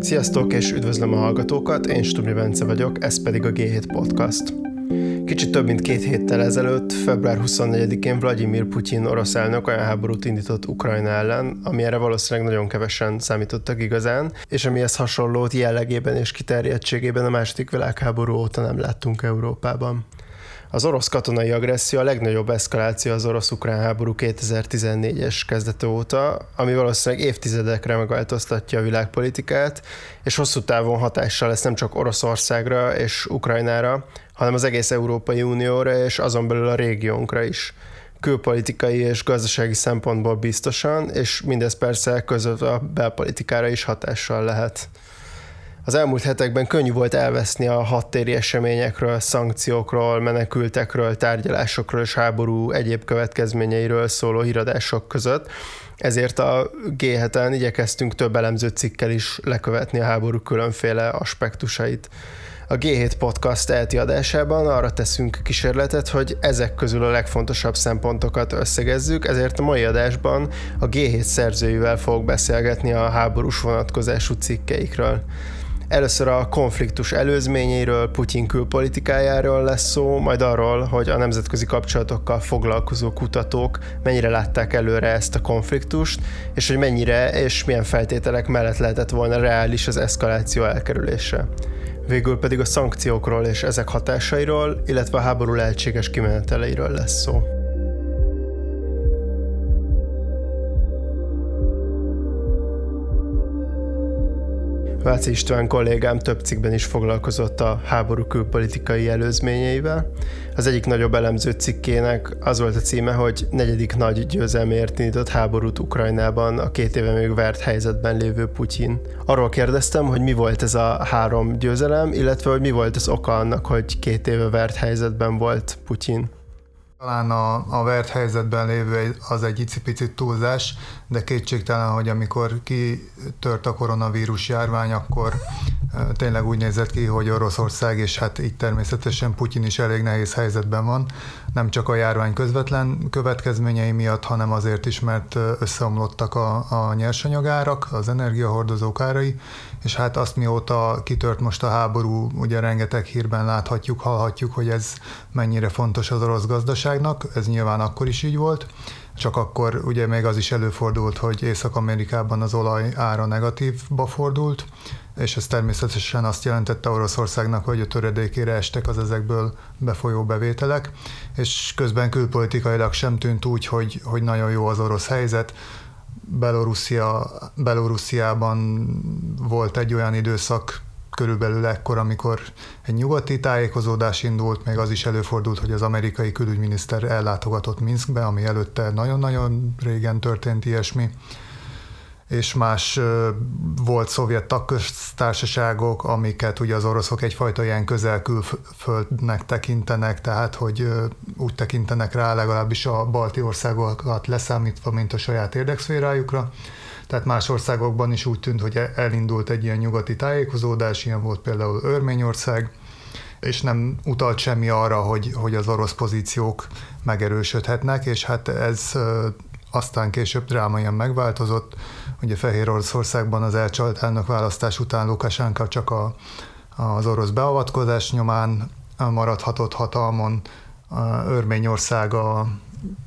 Sziasztok és üdvözlöm a hallgatókat, én Stubni Bence vagyok, ez pedig a G7 Podcast. Kicsit több mint két héttel ezelőtt, február 24-én Vladimir Putyin orosz elnök olyan háborút indított Ukrajna ellen, ami valószínűleg nagyon kevesen számítottak igazán, és amihez hasonlót jellegében és kiterjedtségében a második világháború óta nem láttunk Európában. Az orosz katonai agresszió a legnagyobb eszkaláció az orosz-ukrán háború 2014-es kezdete óta, ami valószínűleg évtizedekre megváltoztatja a világpolitikát, és hosszú távon hatással lesz nem csak Oroszországra és Ukrajnára, hanem az egész Európai Unióra és azon belül a régiónkra is külpolitikai és gazdasági szempontból biztosan, és mindez persze között a belpolitikára is hatással lehet. Az elmúlt hetekben könnyű volt elveszni a hattéri eseményekről, szankciókról, menekültekről, tárgyalásokról és háború egyéb következményeiről szóló híradások között, ezért a g igyekeztünk több elemző cikkel is lekövetni a háború különféle aspektusait. A G7 Podcast elti adásában arra teszünk kísérletet, hogy ezek közül a legfontosabb szempontokat összegezzük, ezért a mai adásban a G7 szerzőivel fogok beszélgetni a háborús vonatkozású cikkeikről. Először a konfliktus előzményeiről, Putyin külpolitikájáról lesz szó, majd arról, hogy a nemzetközi kapcsolatokkal foglalkozó kutatók mennyire látták előre ezt a konfliktust, és hogy mennyire és milyen feltételek mellett lehetett volna reális az eszkaláció elkerülése. Végül pedig a szankciókról és ezek hatásairól, illetve a háború lehetséges kimeneteleiről lesz szó. Váci István kollégám több cikkben is foglalkozott a háború külpolitikai előzményeivel. Az egyik nagyobb elemző cikkének az volt a címe, hogy negyedik nagy győzelmért indított háborút Ukrajnában a két éve még vert helyzetben lévő Putyin. Arról kérdeztem, hogy mi volt ez a három győzelem, illetve hogy mi volt az oka annak, hogy két éve vert helyzetben volt Putyin. Talán a, a vert helyzetben lévő az egy icipicit túlzás, de kétségtelen, hogy amikor kitört a koronavírus járvány, akkor tényleg úgy nézett ki, hogy Oroszország, és hát így természetesen Putyin is elég nehéz helyzetben van, nem csak a járvány közvetlen következményei miatt, hanem azért is, mert összeomlottak a, a nyersanyagárak, az energiahordozók árai, és hát azt mióta kitört most a háború, ugye rengeteg hírben láthatjuk, hallhatjuk, hogy ez mennyire fontos az orosz gazdaságnak, ez nyilván akkor is így volt, csak akkor ugye még az is előfordult, hogy Észak-Amerikában az olaj ára negatívba fordult, és ez természetesen azt jelentette Oroszországnak, hogy a töredékére estek az ezekből befolyó bevételek, és közben külpolitikailag sem tűnt úgy, hogy, hogy nagyon jó az orosz helyzet. Belorusszia, Belorussziában volt egy olyan időszak, körülbelül ekkor, amikor egy nyugati tájékozódás indult, még az is előfordult, hogy az amerikai külügyminiszter ellátogatott Minskbe, ami előtte nagyon-nagyon régen történt ilyesmi, és más volt szovjet tagköztársaságok, amiket ugye az oroszok egyfajta ilyen közel külföldnek tekintenek, tehát hogy úgy tekintenek rá legalábbis a balti országokat leszámítva, mint a saját érdekszférájukra. Tehát más országokban is úgy tűnt, hogy elindult egy ilyen nyugati tájékozódás, ilyen volt például Örményország, és nem utalt semmi arra, hogy, hogy az orosz pozíciók megerősödhetnek, és hát ez aztán később drámaian megváltozott. Ugye Fehér Oroszországban az elcsalt választás után Lukasánka csak a, az orosz beavatkozás nyomán maradhatott hatalmon, Örményország a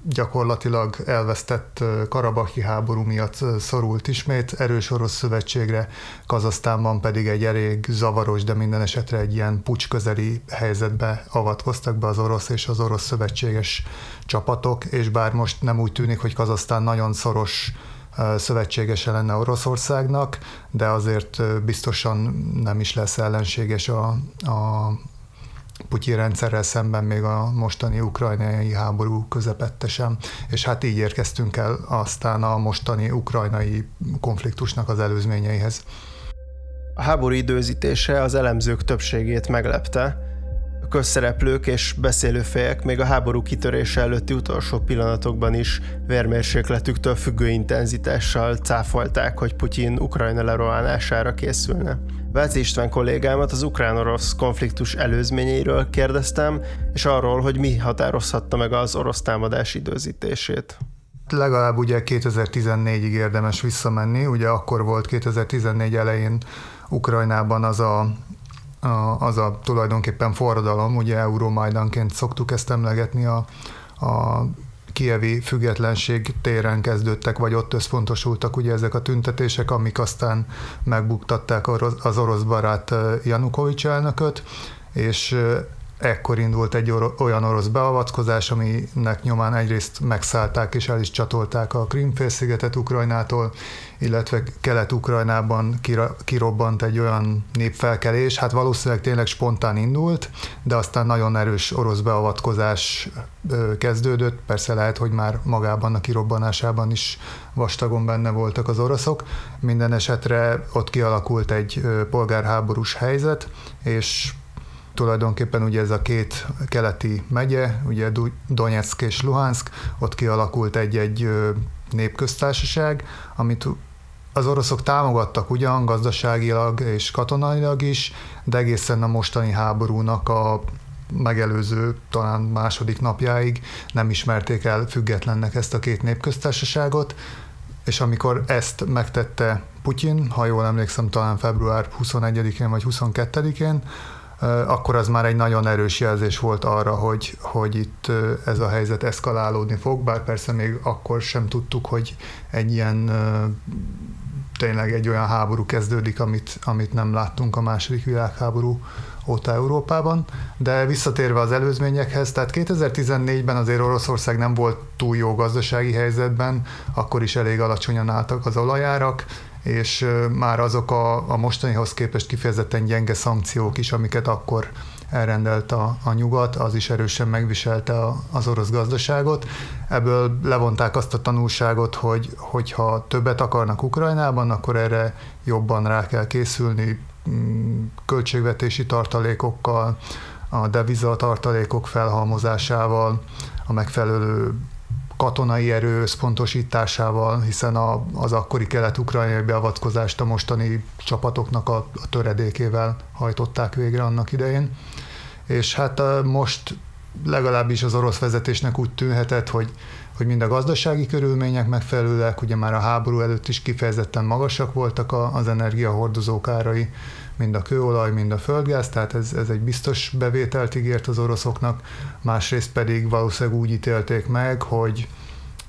gyakorlatilag elvesztett karabahi háború miatt szorult ismét erős orosz szövetségre, Kazasztánban pedig egy elég zavaros, de minden esetre egy ilyen pucs közeli helyzetbe avatkoztak be az orosz és az orosz szövetséges csapatok, és bár most nem úgy tűnik, hogy Kazasztán nagyon szoros szövetségese lenne Oroszországnak, de azért biztosan nem is lesz ellenséges a, a Putyin rendszerrel szemben még a mostani ukrajnai háború közepette sem, és hát így érkeztünk el aztán a mostani ukrajnai konfliktusnak az előzményeihez. A háború időzítése az elemzők többségét meglepte, a közszereplők és beszélőfejek még a háború kitörése előtti utolsó pillanatokban is vérmérsékletüktől függő intenzitással cáfolták, hogy Putyin Ukrajna lerohanására készülne. Váci István kollégámat az ukrán-orosz konfliktus előzményeiről kérdeztem, és arról, hogy mi határozhatta meg az orosz támadás időzítését. legalább ugye 2014-ig érdemes visszamenni, ugye akkor volt 2014 elején Ukrajnában az a, a, az a tulajdonképpen forradalom, ugye Euromajdanként szoktuk ezt emlegetni a, a kievi függetlenség téren kezdődtek, vagy ott összpontosultak ugye ezek a tüntetések, amik aztán megbuktatták az orosz barát Janukovics elnököt, és ekkor indult egy olyan orosz beavatkozás, aminek nyomán egyrészt megszállták és el is csatolták a Krimfélszigetet Ukrajnától, illetve Kelet-Ukrajnában kirobbant egy olyan népfelkelés, hát valószínűleg tényleg spontán indult, de aztán nagyon erős orosz beavatkozás kezdődött, persze lehet, hogy már magában a kirobbanásában is vastagon benne voltak az oroszok. Minden esetre ott kialakult egy polgárháborús helyzet, és tulajdonképpen ugye ez a két keleti megye, ugye Donetsk és Luhansk, ott kialakult egy-egy népköztársaság, amit az oroszok támogattak ugyan gazdaságilag és katonailag is, de egészen a mostani háborúnak a megelőző, talán második napjáig nem ismerték el függetlennek ezt a két népköztársaságot, és amikor ezt megtette Putyin, ha jól emlékszem, talán február 21-én vagy 22-én, akkor az már egy nagyon erős jelzés volt arra, hogy, hogy itt ez a helyzet eszkalálódni fog, bár persze még akkor sem tudtuk, hogy egy ilyen tényleg egy olyan háború kezdődik, amit, amit nem láttunk a második világháború óta Európában, de visszatérve az előzményekhez, tehát 2014-ben azért Oroszország nem volt túl jó gazdasági helyzetben, akkor is elég alacsonyan álltak az olajárak, és már azok a, a mostanihoz képest kifejezetten gyenge szankciók is, amiket akkor elrendelt a, a nyugat, az is erősen megviselte a, az orosz gazdaságot. Ebből levonták azt a tanulságot, hogy hogyha többet akarnak Ukrajnában, akkor erre jobban rá kell készülni mm, költségvetési tartalékokkal, a deviza tartalékok felhalmozásával, a megfelelő katonai erő összpontosításával, hiszen a, az akkori kelet-ukrajnai beavatkozást a mostani csapatoknak a, a töredékével hajtották végre annak idején. És hát most legalábbis az orosz vezetésnek úgy tűnhetett, hogy, hogy mind a gazdasági körülmények megfelelőek, ugye már a háború előtt is kifejezetten magasak voltak az energiahordozók árai, mind a kőolaj, mind a földgáz, tehát ez, ez egy biztos bevételt ígért az oroszoknak, másrészt pedig valószínűleg úgy ítélték meg, hogy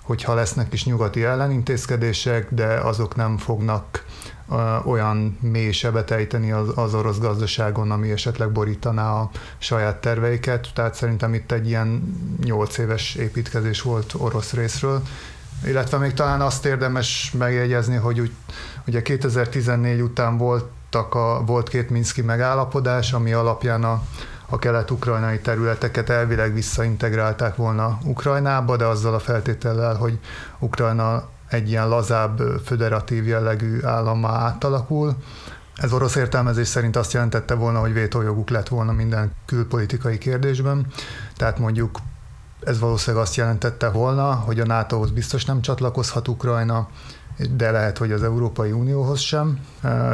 hogyha lesznek is nyugati ellenintézkedések, de azok nem fognak olyan mély sebet ejteni az, az orosz gazdaságon, ami esetleg borítaná a saját terveiket. Tehát szerintem itt egy ilyen 8 éves építkezés volt orosz részről. Illetve még talán azt érdemes megjegyezni, hogy úgy, ugye 2014 után volt voltak a, volt két Minszki megállapodás, ami alapján a, a kelet-ukrajnai területeket elvileg visszaintegrálták volna Ukrajnába, de azzal a feltétellel, hogy Ukrajna egy ilyen lazább, föderatív jellegű állammá átalakul. Ez orosz értelmezés szerint azt jelentette volna, hogy vétójoguk lett volna minden külpolitikai kérdésben. Tehát mondjuk ez valószínűleg azt jelentette volna, hogy a NATO-hoz biztos nem csatlakozhat Ukrajna, de lehet, hogy az Európai Unióhoz sem,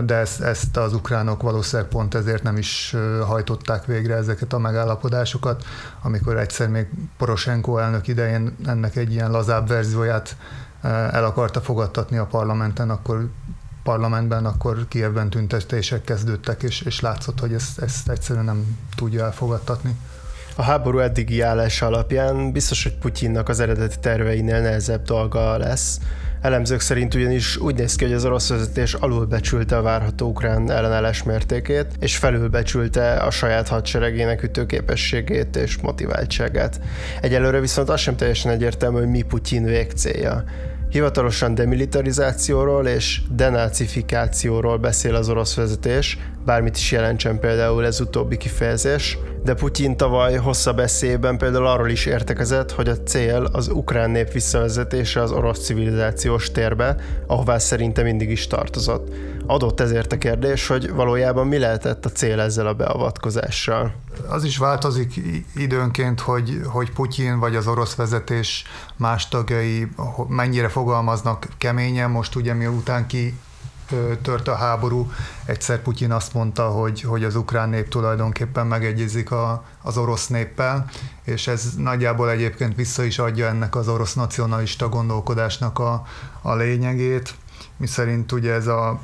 de ezt, ezt az ukránok valószínűleg pont ezért nem is hajtották végre ezeket a megállapodásokat, amikor egyszer még Poroshenko elnök idején ennek egy ilyen lazább verzióját el akarta fogadtatni a parlamenten, akkor parlamentben, akkor Kievben tüntetések kezdődtek, és, és látszott, hogy ezt, ezt egyszerűen nem tudja elfogadtatni. A háború eddigi állása alapján biztos, hogy Putyinnak az eredeti terveinél nehezebb dolga lesz, Elemzők szerint ugyanis úgy néz ki, hogy az orosz vezetés alulbecsülte a várható ukrán ellenállás mértékét, és felülbecsülte a saját hadseregének ütőképességét és motiváltságát. Egyelőre viszont az sem teljesen egyértelmű, hogy mi Putyin végcélja. Hivatalosan demilitarizációról és denacifikációról beszél az orosz vezetés, bármit is jelentsen például ez utóbbi kifejezés, de Putyin tavaly hosszabb eszélyében például arról is értekezett, hogy a cél az ukrán nép visszavezetése az orosz civilizációs térbe, ahová szerinte mindig is tartozott. Adott ezért a kérdés, hogy valójában mi lehetett a cél ezzel a beavatkozással? Az is változik időnként, hogy, hogy Putyin vagy az orosz vezetés más tagjai mennyire fogalmaznak keményen. Most ugye miután ki tört a háború, egyszer Putyin azt mondta, hogy, hogy az ukrán nép tulajdonképpen megegyezik a, az orosz néppel, és ez nagyjából egyébként vissza is adja ennek az orosz nacionalista gondolkodásnak a, a lényegét, miszerint ugye ez a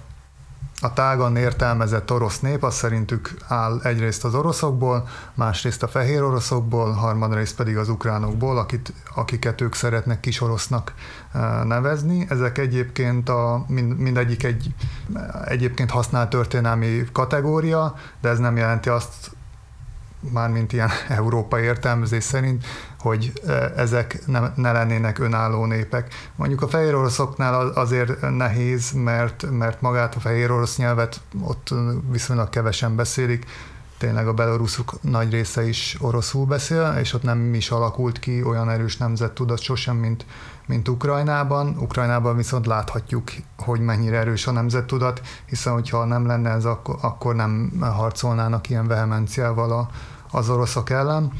a tágan értelmezett orosz nép az szerintük áll egyrészt az oroszokból, másrészt a fehér oroszokból, harmadrészt pedig az ukránokból, akit, akiket ők szeretnek kis orosznak eh, nevezni. Ezek egyébként a, mind, mindegyik egy egyébként használt történelmi kategória, de ez nem jelenti azt, mármint ilyen európai értelmezés szerint, hogy ezek ne, ne lennének önálló népek. Mondjuk a fehér oroszoknál azért nehéz, mert, mert magát a fehér orosz nyelvet ott viszonylag kevesen beszélik, tényleg a beloruszok nagy része is oroszul beszél, és ott nem is alakult ki olyan erős nemzettudat sosem, mint, mint Ukrajnában. Ukrajnában viszont láthatjuk, hogy mennyire erős a nemzettudat, hiszen hogyha nem lenne ez, akkor, akkor nem harcolnának ilyen vehemenciával a, az oroszok ellen.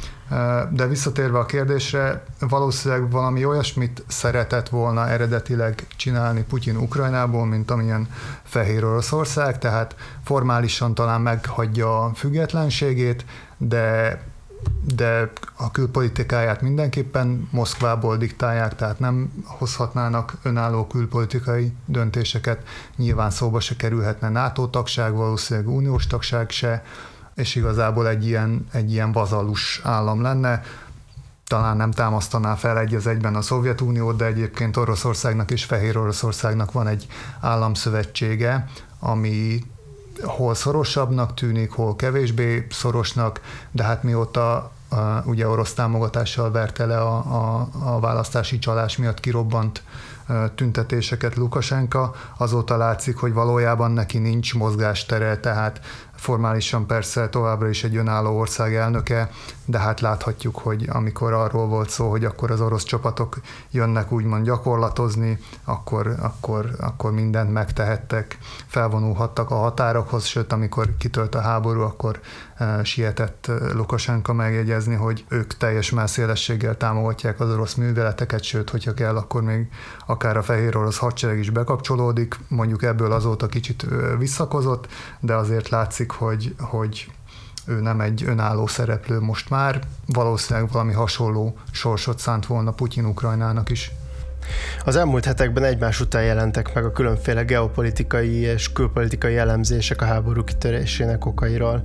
De visszatérve a kérdésre, valószínűleg valami olyasmit szeretett volna eredetileg csinálni Putyin Ukrajnából, mint amilyen Fehér Oroszország, tehát formálisan talán meghagyja a függetlenségét, de de a külpolitikáját mindenképpen Moszkvából diktálják, tehát nem hozhatnának önálló külpolitikai döntéseket. Nyilván szóba se kerülhetne NATO tagság, valószínűleg uniós tagság se, és igazából egy ilyen, egy ilyen vazalus állam lenne. Talán nem támasztaná fel egy az egyben a Szovjetuniót, de egyébként Oroszországnak és Fehér Oroszországnak van egy államszövetsége, ami hol szorosabbnak tűnik, hol kevésbé szorosnak, de hát mióta uh, ugye orosz támogatással verte le a, a, a választási csalás miatt kirobbant tüntetéseket Lukasenka, azóta látszik, hogy valójában neki nincs mozgástere, tehát formálisan persze továbbra is egy önálló ország elnöke, de hát láthatjuk, hogy amikor arról volt szó, hogy akkor az orosz csapatok jönnek úgymond gyakorlatozni, akkor, akkor, akkor mindent megtehettek, felvonulhattak a határokhoz, sőt, amikor kitölt a háború, akkor e, sietett Lukasenka megjegyezni, hogy ők teljes messzélességgel támogatják az orosz műveleteket, sőt, hogyha kell, akkor még akár a fehér orosz hadsereg is bekapcsolódik, mondjuk ebből azóta kicsit visszakozott, de azért látszik, hogy, hogy ő nem egy önálló szereplő most már, valószínűleg valami hasonló sorsot szánt volna Putyin Ukrajnának is. Az elmúlt hetekben egymás után jelentek meg a különféle geopolitikai és külpolitikai elemzések a háború kitörésének okairól.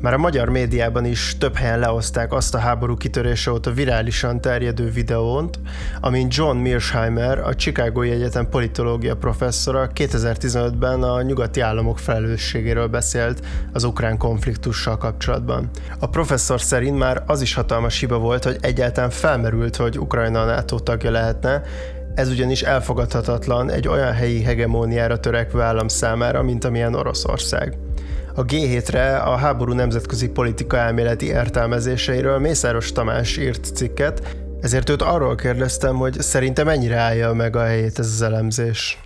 Már a magyar médiában is több helyen leoszták azt a háború kitörése óta virálisan terjedő videónt, amin John Mearsheimer, a Chicagói Egyetem politológia professzora 2015-ben a nyugati államok felelősségéről beszélt az ukrán konfliktussal kapcsolatban. A professzor szerint már az is hatalmas hiba volt, hogy egyáltalán felmerült, hogy Ukrajna a NATO tagja lehetne, ez ugyanis elfogadhatatlan egy olyan helyi hegemóniára törekvő állam számára, mint amilyen Oroszország. A G7-re a háború nemzetközi politika elméleti értelmezéseiről Mészáros Tamás írt cikket, ezért őt arról kérdeztem, hogy szerintem mennyire állja meg a helyét ez az elemzés.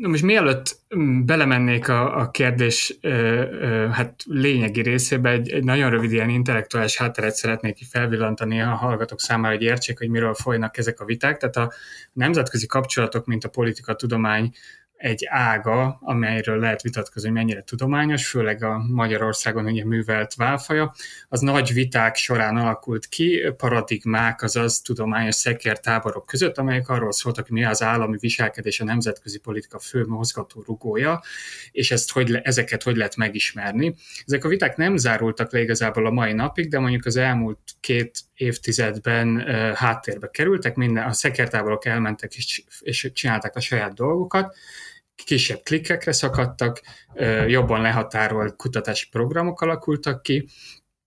Na most mielőtt mm, belemennék a, a kérdés ö, ö, hát lényegi részébe, egy, egy nagyon rövid ilyen intellektuális hátteret szeretnék felvillantani a hallgatók számára, hogy értsék, hogy miről folynak ezek a viták. Tehát a nemzetközi kapcsolatok, mint a politika, tudomány egy ága, amelyről lehet vitatkozni, hogy mennyire tudományos, főleg a Magyarországon ugye művelt válfaja, az nagy viták során alakult ki, paradigmák, azaz tudományos szekértáborok között, amelyek arról szóltak, hogy mi az állami viselkedés a nemzetközi politika fő mozgató rugója, és ezt hogy le, ezeket hogy lehet megismerni. Ezek a viták nem zárultak le igazából a mai napig, de mondjuk az elmúlt két évtizedben uh, háttérbe kerültek, minden, a szekértáborok elmentek és, és csinálták a saját dolgokat, kisebb klikkekre szakadtak, jobban lehatárolt kutatási programok alakultak ki,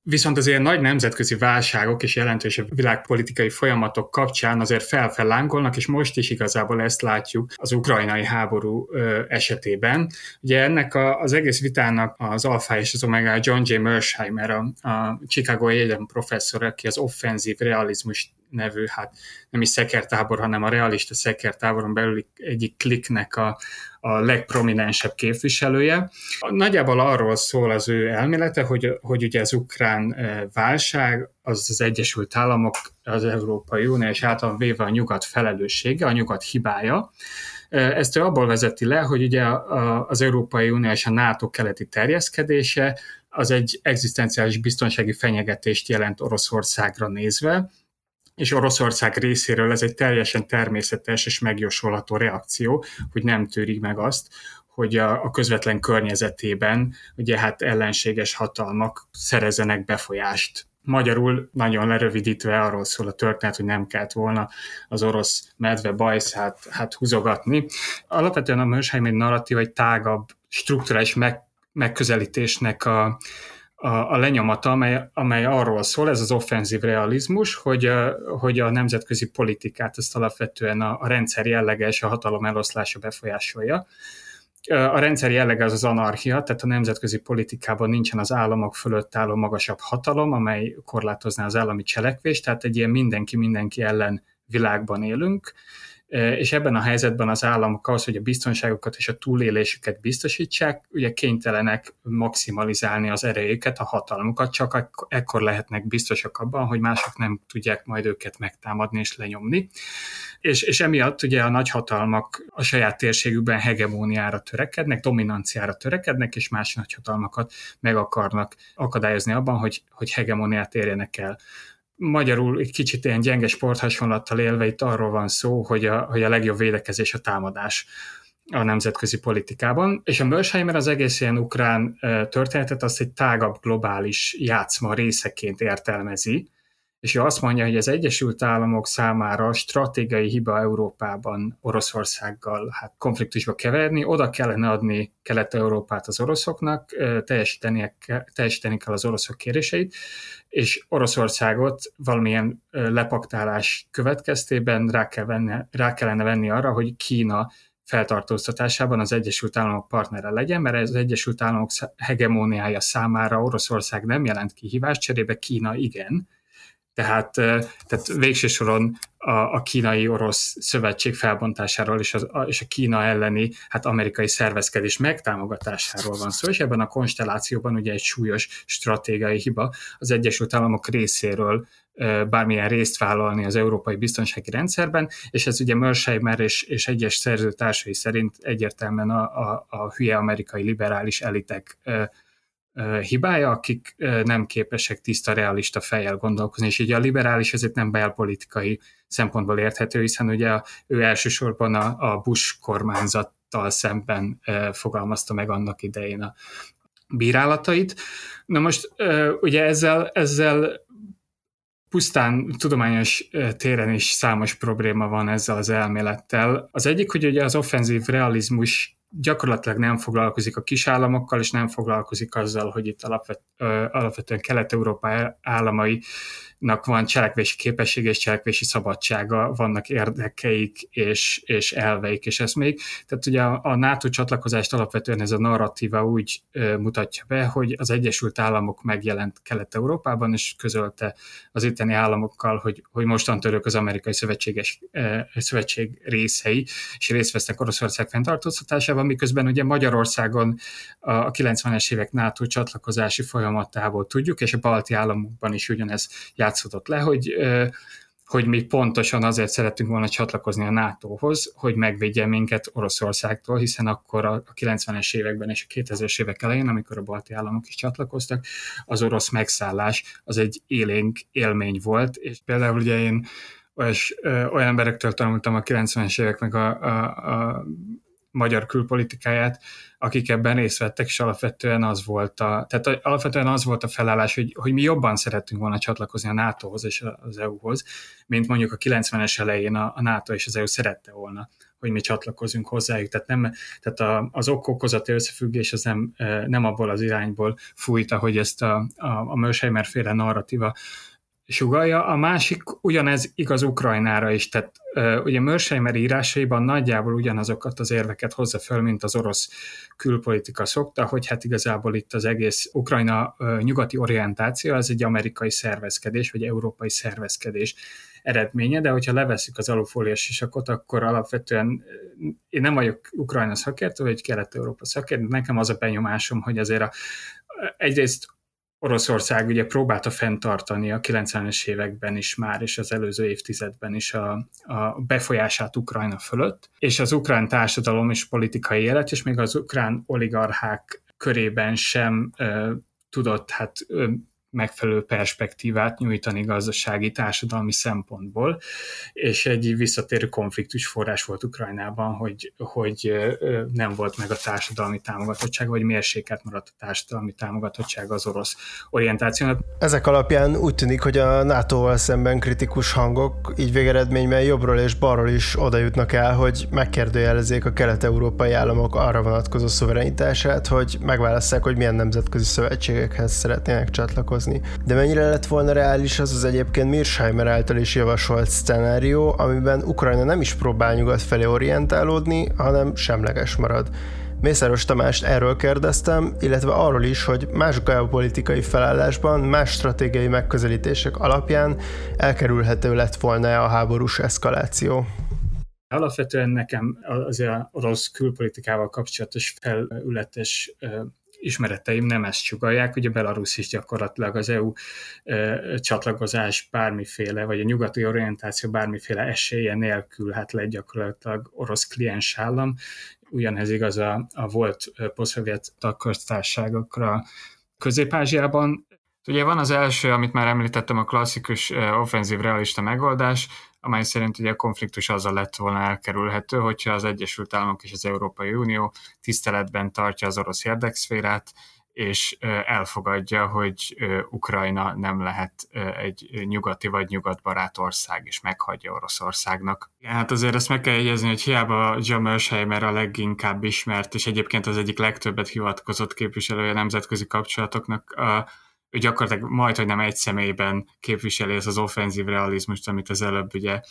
Viszont az ilyen nagy nemzetközi válságok és jelentős világpolitikai folyamatok kapcsán azért felfellángolnak, és most is igazából ezt látjuk az ukrajnai háború esetében. Ugye ennek a, az egész vitának az alfa és az omega John J. Mersheimer, a, a Chicago Egyetem professzor, aki az offenzív realizmus nevű, hát nem is szekertábor, hanem a realista szekertáboron belül egyik kliknek a, a legprominensebb képviselője. Nagyjából arról szól az ő elmélete, hogy, hogy ugye az ukrán eh, válság az az Egyesült Államok, az Európai Unió és általán véve a nyugat felelőssége, a nyugat hibája, Ezt ő abból vezeti le, hogy ugye az Európai Unió és a NATO keleti terjeszkedése az egy egzisztenciális biztonsági fenyegetést jelent Oroszországra nézve, és Oroszország részéről ez egy teljesen természetes és megjósolható reakció, hogy nem tűrik meg azt, hogy a, a közvetlen környezetében ugye hát ellenséges hatalmak szerezenek befolyást. Magyarul nagyon lerövidítve arról szól a történet, hogy nem kellett volna az orosz medve bajszát hát húzogatni. Alapvetően a Mörsheim egy narratív, egy tágabb, strukturális meg, megközelítésnek a, a, a lenyomata, amely, amely arról szól, ez az offenzív realizmus, hogy, hogy a nemzetközi politikát ezt alapvetően a, a rendszer jelleges, a hatalom eloszlása befolyásolja. A rendszer jellege az az anarchia, tehát a nemzetközi politikában nincsen az államok fölött álló magasabb hatalom, amely korlátozná az állami cselekvést, tehát egy ilyen mindenki mindenki ellen világban élünk, és ebben a helyzetben az államok ahhoz, hogy a biztonságokat és a túlélésüket biztosítsák, ugye kénytelenek maximalizálni az erejüket, a hatalmukat, csak ekkor lehetnek biztosak abban, hogy mások nem tudják majd őket megtámadni és lenyomni. És, és emiatt ugye a nagyhatalmak a saját térségükben hegemóniára törekednek, dominanciára törekednek, és más nagyhatalmakat meg akarnak akadályozni abban, hogy, hogy hegemóniát érjenek el magyarul egy kicsit ilyen gyenge sporthasonlattal élve itt arról van szó, hogy a, hogy a legjobb védekezés a támadás a nemzetközi politikában, és a Mersheimer az egész ilyen ukrán történetet azt egy tágabb globális játszma részeként értelmezi, és ő azt mondja, hogy az Egyesült Államok számára stratégiai hiba Európában Oroszországgal hát konfliktusba keverni, oda kellene adni Kelet-Európát az oroszoknak, teljesíteni, teljesíteni kell az oroszok kéréseit, és Oroszországot valamilyen lepaktálás következtében rá, kell venni, rá kellene venni arra, hogy Kína feltartóztatásában az Egyesült Államok partnere legyen, mert az Egyesült Államok hegemóniája számára Oroszország nem jelent kihívást, cserébe Kína igen, tehát, tehát végső soron a, a kínai-orosz szövetség felbontásáról és, az, a, és a Kína elleni hát amerikai szervezkedés megtámogatásáról van szó, és ebben a konstellációban ugye egy súlyos stratégiai hiba az Egyesült Államok részéről bármilyen részt vállalni az európai biztonsági rendszerben, és ez ugye Mersheimer és, és egyes szerzőtársai szerint egyértelműen a, a, a hülye amerikai liberális elitek hibája, akik nem képesek tiszta, realista fejjel gondolkozni, és így a liberális ezért nem belpolitikai szempontból érthető, hiszen ugye ő elsősorban a, a Bush kormányzattal szemben fogalmazta meg annak idején a bírálatait. Na most ugye ezzel, ezzel pusztán tudományos téren is számos probléma van ezzel az elmélettel. Az egyik, hogy ugye az offenzív realizmus gyakorlatilag nem foglalkozik a kisállamokkal, és nem foglalkozik azzal, hogy itt alapvet, alapvetően Kelet-Európa államai van cselekvési képessége és cselekvési szabadsága, vannak érdekeik és, és elveik, és ez még. Tehát ugye a, a NATO csatlakozást alapvetően ez a narratíva úgy ö, mutatja be, hogy az Egyesült Államok megjelent Kelet-Európában, és közölte az itteni államokkal, hogy, hogy mostantól ők az amerikai szövetséges, ö, szövetség részei, és részt vesznek Oroszország fenntartóztatásában, miközben ugye Magyarországon a, a 90-es évek NATO csatlakozási folyamatából tudjuk, és a balti államokban is ugyanez jár játszódott le, hogy, hogy mi pontosan azért szerettünk volna csatlakozni a NATO-hoz, hogy megvédje minket Oroszországtól, hiszen akkor a 90-es években és a 2000-es évek elején, amikor a balti államok is csatlakoztak, az orosz megszállás az egy élénk élmény volt, és például ugye én ö, olyan emberektől tanultam a 90-es évek meg a, a, a magyar külpolitikáját, akik ebben részt vettek, és alapvetően az volt a, tehát alapvetően az volt a felállás, hogy, hogy mi jobban szerettünk volna csatlakozni a NATO-hoz és az EU-hoz, mint mondjuk a 90-es elején a, a NATO és az EU szerette volna hogy mi csatlakozunk hozzájuk. Tehát, nem, tehát a, az ok-okozati összefüggés az nem, nem abból az irányból fújta, hogy ezt a, a, a Mersheimer féle narratíva sugalja. A másik ugyanez igaz Ukrajnára is, tehát ugye Mersheimer írásaiban nagyjából ugyanazokat az érveket hozza föl, mint az orosz külpolitika szokta, hogy hát igazából itt az egész Ukrajna nyugati orientáció az egy amerikai szervezkedés, vagy európai szervezkedés eredménye, de hogyha leveszük az alufóliás sisakot, akkor alapvetően én nem vagyok Ukrajna szakértő, vagy Kelet-Európa szakértő, nekem az a benyomásom, hogy azért a, egyrészt Oroszország ugye próbálta fenntartani a 90-es években is már, és az előző évtizedben is a, a befolyását Ukrajna fölött, és az ukrán társadalom és politikai élet, és még az ukrán oligarchák körében sem ö, tudott hát ö, megfelelő perspektívát nyújtani gazdasági, társadalmi szempontból, és egy visszatérő konfliktus forrás volt Ukrajnában, hogy, hogy nem volt meg a társadalmi támogatottság, vagy mérséket maradt a társadalmi támogatottság az orosz orientációnak. Ezek alapján úgy tűnik, hogy a NATO-val szemben kritikus hangok így végeredményben jobbról és balról is oda jutnak el, hogy megkérdőjelezzék a kelet-európai államok arra vonatkozó szuverenitását, hogy megválasszák, hogy milyen nemzetközi szövetségekhez szeretnének csatlakozni dolgozni. De mennyire lett volna reális az az egyébként Mirsheimer által is javasolt szenárió, amiben Ukrajna nem is próbál nyugat felé orientálódni, hanem semleges marad. Mészáros Tamást erről kérdeztem, illetve arról is, hogy más geopolitikai felállásban, más stratégiai megközelítések alapján elkerülhető lett volna a háborús eszkaláció. Alapvetően nekem az orosz külpolitikával kapcsolatos felületes ismereteim nem ezt csugalják, ugye Belarus is gyakorlatilag az EU csatlakozás bármiféle, vagy a nyugati orientáció bármiféle esélye nélkül hát lett gyakorlatilag orosz kliens állam, ugyanez igaz a, a volt posztszovjet tagköztárságokra Közép-Ázsiában. Ugye van az első, amit már említettem, a klasszikus offenzív realista megoldás, amely szerint ugye a konfliktus azzal lett volna elkerülhető, hogyha az Egyesült Államok és az Európai Unió tiszteletben tartja az orosz érdekszférát, és elfogadja, hogy Ukrajna nem lehet egy nyugati vagy nyugatbarát ország, és meghagyja Oroszországnak. Hát azért ezt meg kell jegyezni, hogy hiába John Mersheimer a leginkább ismert, és egyébként az egyik legtöbbet hivatkozott képviselője nemzetközi kapcsolatoknak, ő gyakorlatilag majd, hogy nem egy személyben képviseli ezt az offenzív realizmust, amit az előbb ugye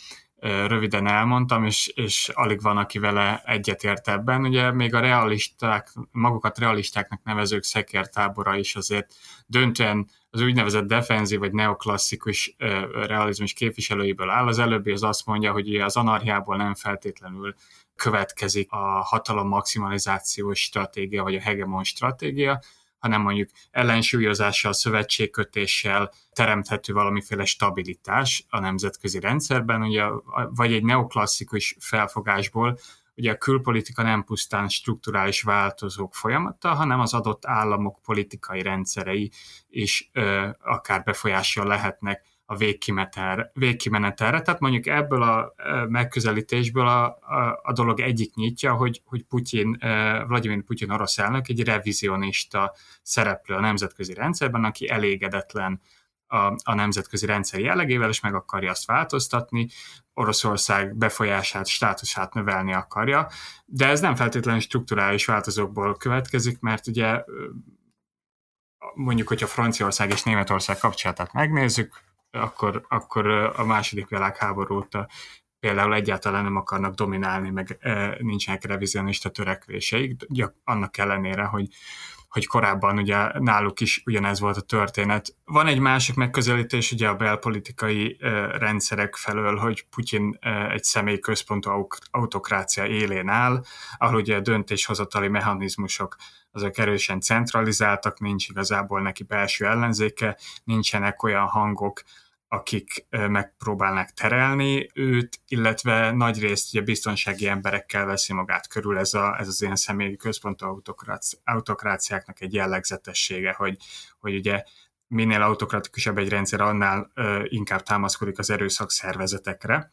röviden elmondtam, és, és alig van, aki vele egyetért ebben. Ugye még a realisták, magukat realistáknak nevezők szekértábora is azért döntően az úgynevezett defenzív vagy neoklasszikus realizmus képviselőiből áll. Az előbbi az azt mondja, hogy az anarchiából nem feltétlenül következik a hatalom maximalizációs stratégia, vagy a hegemon stratégia, hanem mondjuk ellensúlyozással, szövetségkötéssel teremthető valamiféle stabilitás a nemzetközi rendszerben, ugye, vagy egy neoklasszikus felfogásból, ugye a külpolitika nem pusztán strukturális változók folyamata, hanem az adott államok politikai rendszerei is ö, akár befolyással lehetnek a végkimenetelre. Tehát mondjuk ebből a megközelítésből a, a, a dolog egyik nyitja, hogy, hogy Putyin, Vladimir Putyin orosz elnök egy revizionista szereplő a nemzetközi rendszerben, aki elégedetlen a, a nemzetközi rendszer jellegével, és meg akarja azt változtatni, Oroszország befolyását, státusát növelni akarja, de ez nem feltétlenül strukturális változókból következik, mert ugye mondjuk, hogyha Franciaország és Németország kapcsolatát megnézzük, akkor, akkor a második világháború óta például egyáltalán nem akarnak dominálni, meg nincsenek revizionista törekvéseik, annak ellenére, hogy, hogy korábban ugye náluk is ugyanez volt a történet. Van egy másik megközelítés ugye a belpolitikai rendszerek felől, hogy Putyin egy személyközpontú autokrácia élén áll, ahol ugye a döntéshozatali mechanizmusok azok erősen centralizáltak, nincs igazából neki belső ellenzéke, nincsenek olyan hangok, akik megpróbálnak terelni őt, illetve nagyrészt ugye biztonsági emberekkel veszi magát körül ez, a, ez az ilyen személyi központú autokráciáknak egy jellegzetessége, hogy, hogy ugye minél autokratikusabb egy rendszer, annál ö, inkább támaszkodik az erőszak szervezetekre,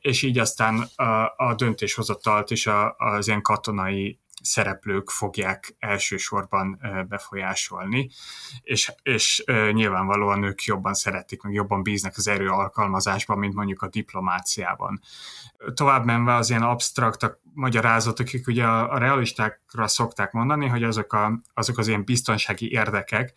és így aztán a, a döntéshozatalt is a, az ilyen katonai szereplők fogják elsősorban befolyásolni, és, és nyilvánvalóan ők jobban szeretik, meg jobban bíznak az erő alkalmazásban, mint mondjuk a diplomáciában. Tovább menve az ilyen absztrakt magyarázatok, akik ugye a, a realistákra szokták mondani, hogy azok, a, azok az ilyen biztonsági érdekek,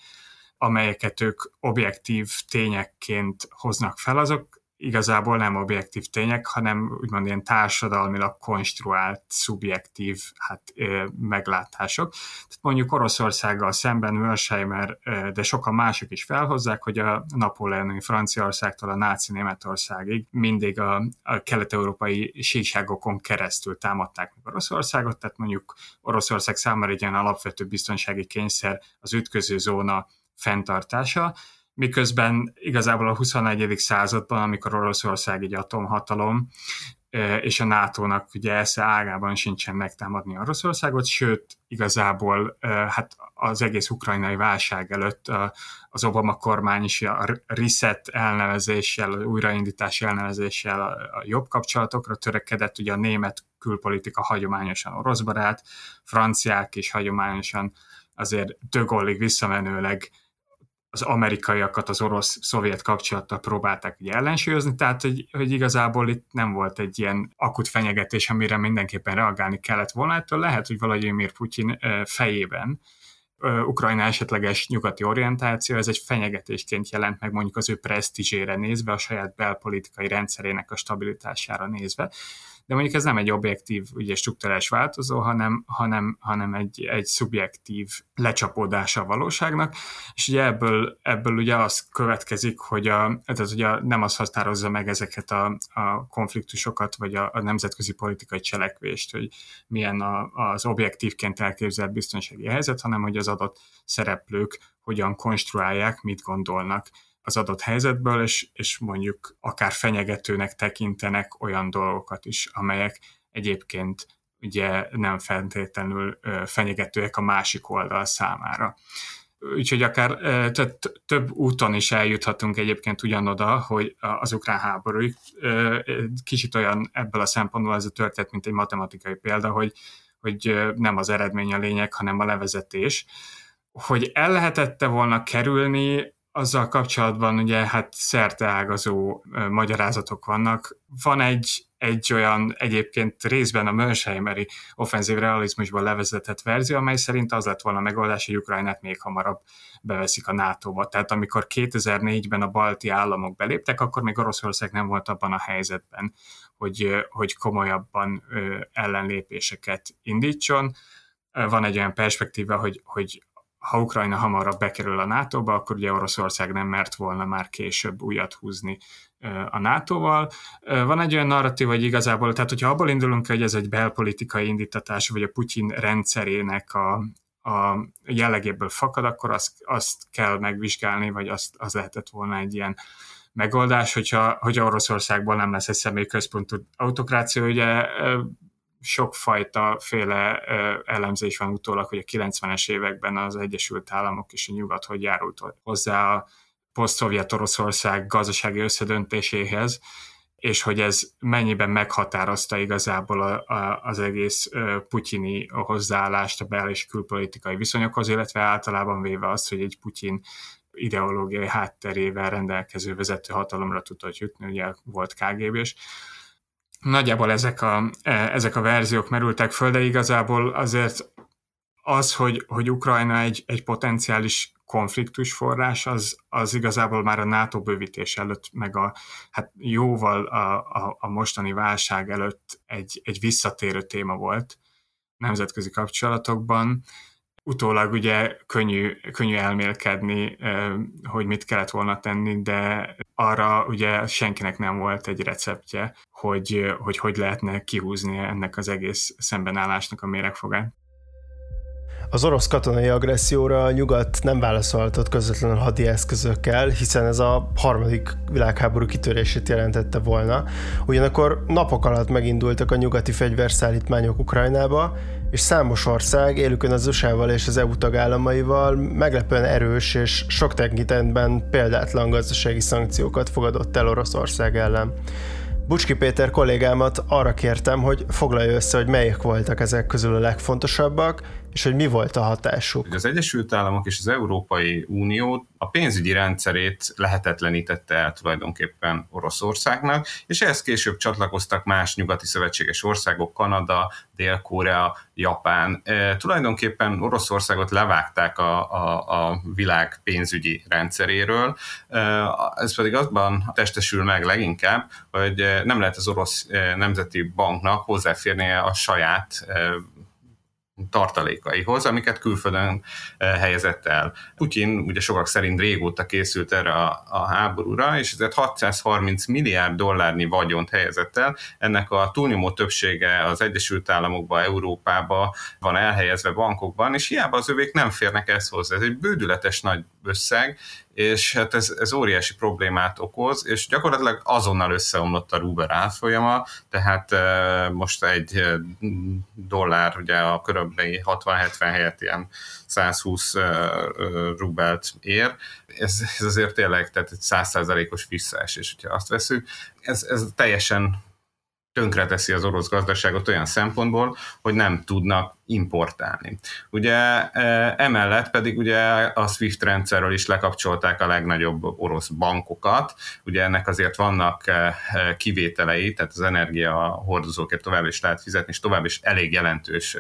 amelyeket ők objektív tényekként hoznak fel, azok igazából nem objektív tények, hanem úgymond ilyen társadalmilag konstruált, szubjektív hát, meglátások. Tehát mondjuk Oroszországgal szemben Mersheimer, de sokan mások is felhozzák, hogy a napóleoni Franciaországtól a náci Németországig mindig a, a kelet-európai síkságokon keresztül támadták meg Oroszországot, tehát mondjuk Oroszország számára egy ilyen alapvető biztonsági kényszer az ütköző zóna fenntartása, miközben igazából a 21. században, amikor Oroszország egy atomhatalom, és a NATO-nak ugye esze ágában sincsen megtámadni Oroszországot, sőt, igazából hát az egész ukrajnai válság előtt az Obama kormány is a reset elnevezéssel, a újraindítás elnevezéssel a jobb kapcsolatokra törekedett, ugye a német külpolitika hagyományosan orosz barát, franciák is hagyományosan azért dögollig visszamenőleg az amerikaiakat az orosz-szovjet kapcsolattal próbálták ugye ellensúlyozni, tehát hogy, hogy igazából itt nem volt egy ilyen akut fenyegetés, amire mindenképpen reagálni kellett volna. Ettől lehet, hogy Vladimir Putyin fejében Ukrajna esetleges nyugati orientáció, ez egy fenyegetésként jelent meg mondjuk az ő presztízsére nézve, a saját belpolitikai rendszerének a stabilitására nézve de mondjuk ez nem egy objektív, ugye struktúrás változó, hanem, hanem, hanem egy, egy szubjektív lecsapódása a valóságnak, és ugye ebből, ebből ugye az következik, hogy a, tehát ugye nem az határozza meg ezeket a, a konfliktusokat, vagy a, a nemzetközi politikai cselekvést, hogy milyen a, az objektívként elképzelt biztonsági helyzet, hanem hogy az adott szereplők hogyan konstruálják, mit gondolnak az adott helyzetből, és, és mondjuk akár fenyegetőnek tekintenek olyan dolgokat is, amelyek egyébként ugye nem feltétlenül fenyegetőek a másik oldal számára. Úgyhogy akár tehát több úton is eljuthatunk egyébként ugyanoda, hogy az ukrán háború kicsit olyan ebből a szempontból ez a történet, mint egy matematikai példa, hogy, hogy nem az eredmény a lényeg, hanem a levezetés. Hogy el lehetette volna kerülni azzal kapcsolatban ugye hát szerteágazó magyarázatok vannak. Van egy, egy olyan egyébként részben a Möncheimeri offenzív realizmusban levezetett verzió, amely szerint az lett volna a megoldás, hogy Ukrajnát még hamarabb beveszik a NATO-ba. Tehát amikor 2004-ben a balti államok beléptek, akkor még Oroszország nem volt abban a helyzetben, hogy, hogy komolyabban ellenlépéseket indítson. Van egy olyan perspektíva, hogy, hogy ha Ukrajna hamarabb bekerül a NATO-ba, akkor ugye Oroszország nem mert volna már később újat húzni a NATO-val. Van egy olyan narratív, hogy igazából, tehát hogyha abból indulunk, hogy ez egy belpolitikai indítatás, vagy a Putyin rendszerének a, a jellegéből fakad, akkor azt, azt kell megvizsgálni, vagy azt, az lehetett volna egy ilyen megoldás, hogyha, hogyha Oroszországból nem lesz egy személyközpontú autokrácia, ugye sokfajta féle elemzés van utólag, hogy a 90-es években az Egyesült Államok és a Nyugat hogy járult hozzá a poszt-szovjet Oroszország gazdasági összedöntéséhez, és hogy ez mennyiben meghatározta igazából a, a, az egész putyini hozzáállást a bel- és külpolitikai viszonyokhoz, illetve általában véve azt, hogy egy Putyin ideológiai hátterével rendelkező vezető hatalomra tudott jutni, ugye volt KGB-s, nagyjából ezek a, e, ezek a verziók merültek föl, de igazából azért az, hogy, hogy Ukrajna egy, egy potenciális konfliktus forrás, az, az igazából már a NATO bővítés előtt, meg a, hát jóval a, a, a mostani válság előtt egy, egy visszatérő téma volt nemzetközi kapcsolatokban, utólag ugye könnyű, könnyű elmélkedni, hogy mit kellett volna tenni, de arra ugye senkinek nem volt egy receptje, hogy hogy, hogy lehetne kihúzni ennek az egész szembenállásnak a méregfogát. Az orosz katonai agresszióra a nyugat nem válaszolhatott közvetlenül hadi eszközökkel, hiszen ez a harmadik világháború kitörését jelentette volna. Ugyanakkor napok alatt megindultak a nyugati fegyverszállítmányok Ukrajnába, és számos ország, élükön az USA-val és az EU tagállamaival meglepően erős és sok tekintetben példátlan gazdasági szankciókat fogadott el Oroszország ellen. Bucski Péter kollégámat arra kértem, hogy foglalja össze, hogy melyek voltak ezek közül a legfontosabbak, és hogy mi volt a hatásuk. Az Egyesült Államok és az Európai Unió a pénzügyi rendszerét lehetetlenítette el tulajdonképpen Oroszországnak, és ehhez később csatlakoztak más nyugati szövetséges országok, Kanada, Dél-Korea, Japán. E, tulajdonképpen Oroszországot levágták a, a, a világ pénzügyi rendszeréről, e, ez pedig azban testesül meg leginkább, hogy nem lehet az orosz e, nemzeti banknak hozzáférnie a saját e, tartalékaihoz, amiket külföldön eh, helyezett el. Putyin ugye sokak szerint régóta készült erre a, a háborúra, és ezért 630 milliárd dollárnyi vagyont helyezett el. Ennek a túlnyomó többsége az Egyesült Államokba, Európába van elhelyezve bankokban, és hiába az övék nem férnek ezt hozzá. Ez egy bődületes nagy összeg, és hát ez, ez óriási problémát okoz, és gyakorlatilag azonnal összeomlott a Ruber árfolyama, tehát most egy dollár ugye a körülbelül 60-70 helyett ilyen 120 rubelt ér. Ez, ez azért tényleg tehát egy 100%-os visszaesés, hogyha azt veszük. Ez, ez teljesen tönkreteszi az orosz gazdaságot olyan szempontból, hogy nem tudnak importálni. Ugye e, emellett pedig ugye a SWIFT rendszerről is lekapcsolták a legnagyobb orosz bankokat, ugye ennek azért vannak e, e, kivételei, tehát az energia hordozókért tovább is lehet fizetni, és tovább is elég jelentős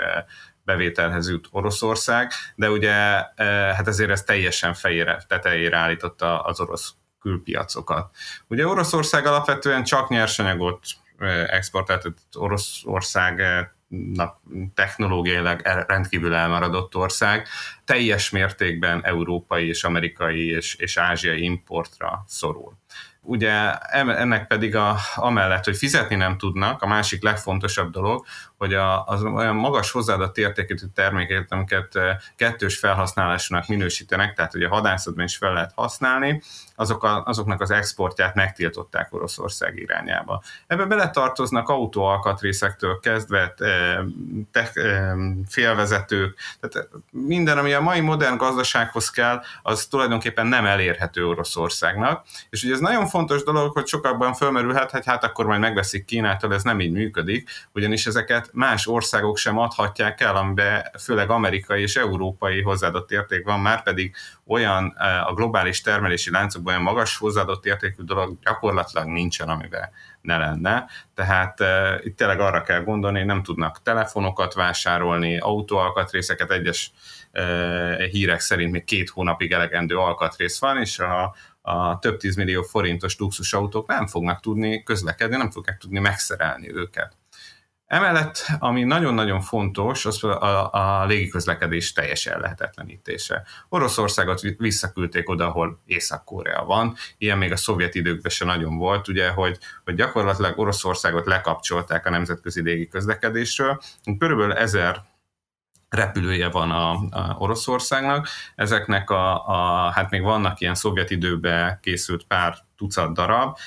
bevételhez jut Oroszország, de ugye hát ezért ez teljesen fejére, tetejére állította az orosz külpiacokat. Ugye Oroszország alapvetően csak nyersanyagot exportált, tehát Oroszországnak technológiailag rendkívül elmaradott ország, teljes mértékben európai és amerikai és, és ázsiai importra szorul. Ugye ennek pedig a, amellett, hogy fizetni nem tudnak, a másik legfontosabb dolog, hogy a, az olyan magas hozzáadott értékű termékeket, amiket kettős felhasználásnak minősítenek, tehát hogy a hadászatban is fel lehet használni, azok a, azoknak az exportját megtiltották Oroszország irányába. Ebbe beletartoznak autóalkatrészektől kezdve te, félvezetők, tehát minden, ami a mai modern gazdasághoz kell, az tulajdonképpen nem elérhető Oroszországnak, és ugye ez nagyon fontos dolog, hogy sokakban fölmerülhet, hogy hát akkor majd megveszik Kínától, ez nem így működik, ugyanis ezeket más országok sem adhatják el, amiben főleg amerikai és európai hozzáadott érték van, már pedig olyan a globális termelési láncokban olyan magas hozzáadott értékű dolog gyakorlatilag nincsen, amiben ne lenne. Tehát uh, itt tényleg arra kell gondolni, nem tudnak telefonokat vásárolni, autóalkatrészeket, egyes uh, hírek szerint még két hónapig elegendő alkatrész van, és a, a több tízmillió forintos luxusautók nem fognak tudni közlekedni, nem fogják tudni megszerelni őket. Emellett, ami nagyon-nagyon fontos, az a, a légiközlekedés teljes ellehetetlenítése. Oroszországot visszaküldték oda, ahol Észak-Korea van. Ilyen még a szovjet időkben se nagyon volt, ugye, hogy, hogy gyakorlatilag Oroszországot lekapcsolták a nemzetközi légiközlekedésről. Körülbelül ezer repülője van a, a Oroszországnak. Ezeknek a, a, hát még vannak ilyen szovjet időben készült pár tucat darab,